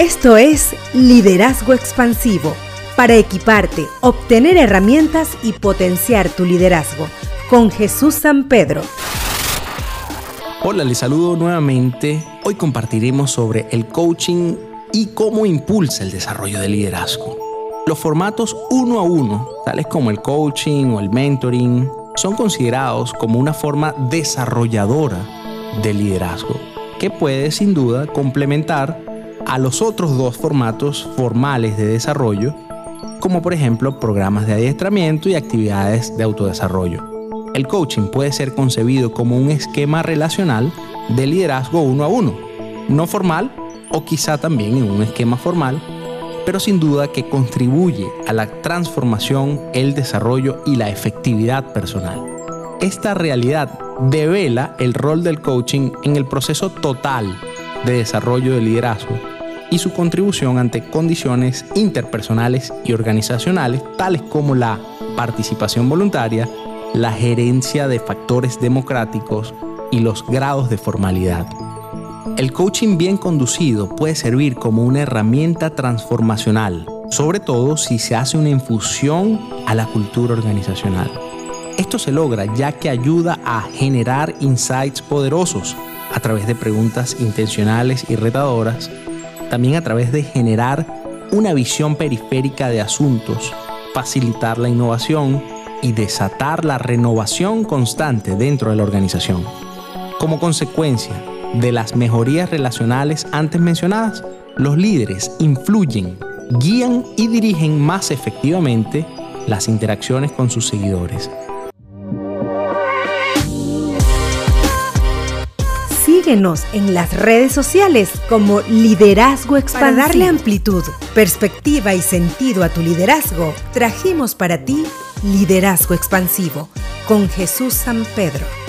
Esto es Liderazgo Expansivo, para equiparte, obtener herramientas y potenciar tu liderazgo, con Jesús San Pedro. Hola, les saludo nuevamente. Hoy compartiremos sobre el coaching y cómo impulsa el desarrollo del liderazgo. Los formatos uno a uno, tales como el coaching o el mentoring, son considerados como una forma desarrolladora del liderazgo, que puede sin duda complementar a los otros dos formatos formales de desarrollo, como por ejemplo programas de adiestramiento y actividades de autodesarrollo. El coaching puede ser concebido como un esquema relacional de liderazgo uno a uno, no formal o quizá también en un esquema formal, pero sin duda que contribuye a la transformación, el desarrollo y la efectividad personal. Esta realidad devela el rol del coaching en el proceso total de desarrollo de liderazgo y su contribución ante condiciones interpersonales y organizacionales tales como la participación voluntaria, la gerencia de factores democráticos y los grados de formalidad. El coaching bien conducido puede servir como una herramienta transformacional, sobre todo si se hace una infusión a la cultura organizacional. Esto se logra ya que ayuda a generar insights poderosos a través de preguntas intencionales y retadoras también a través de generar una visión periférica de asuntos, facilitar la innovación y desatar la renovación constante dentro de la organización. Como consecuencia de las mejorías relacionales antes mencionadas, los líderes influyen, guían y dirigen más efectivamente las interacciones con sus seguidores Síguenos en las redes sociales como Liderazgo Expansivo. Para darle amplitud, perspectiva y sentido a tu liderazgo, trajimos para ti Liderazgo Expansivo con Jesús San Pedro.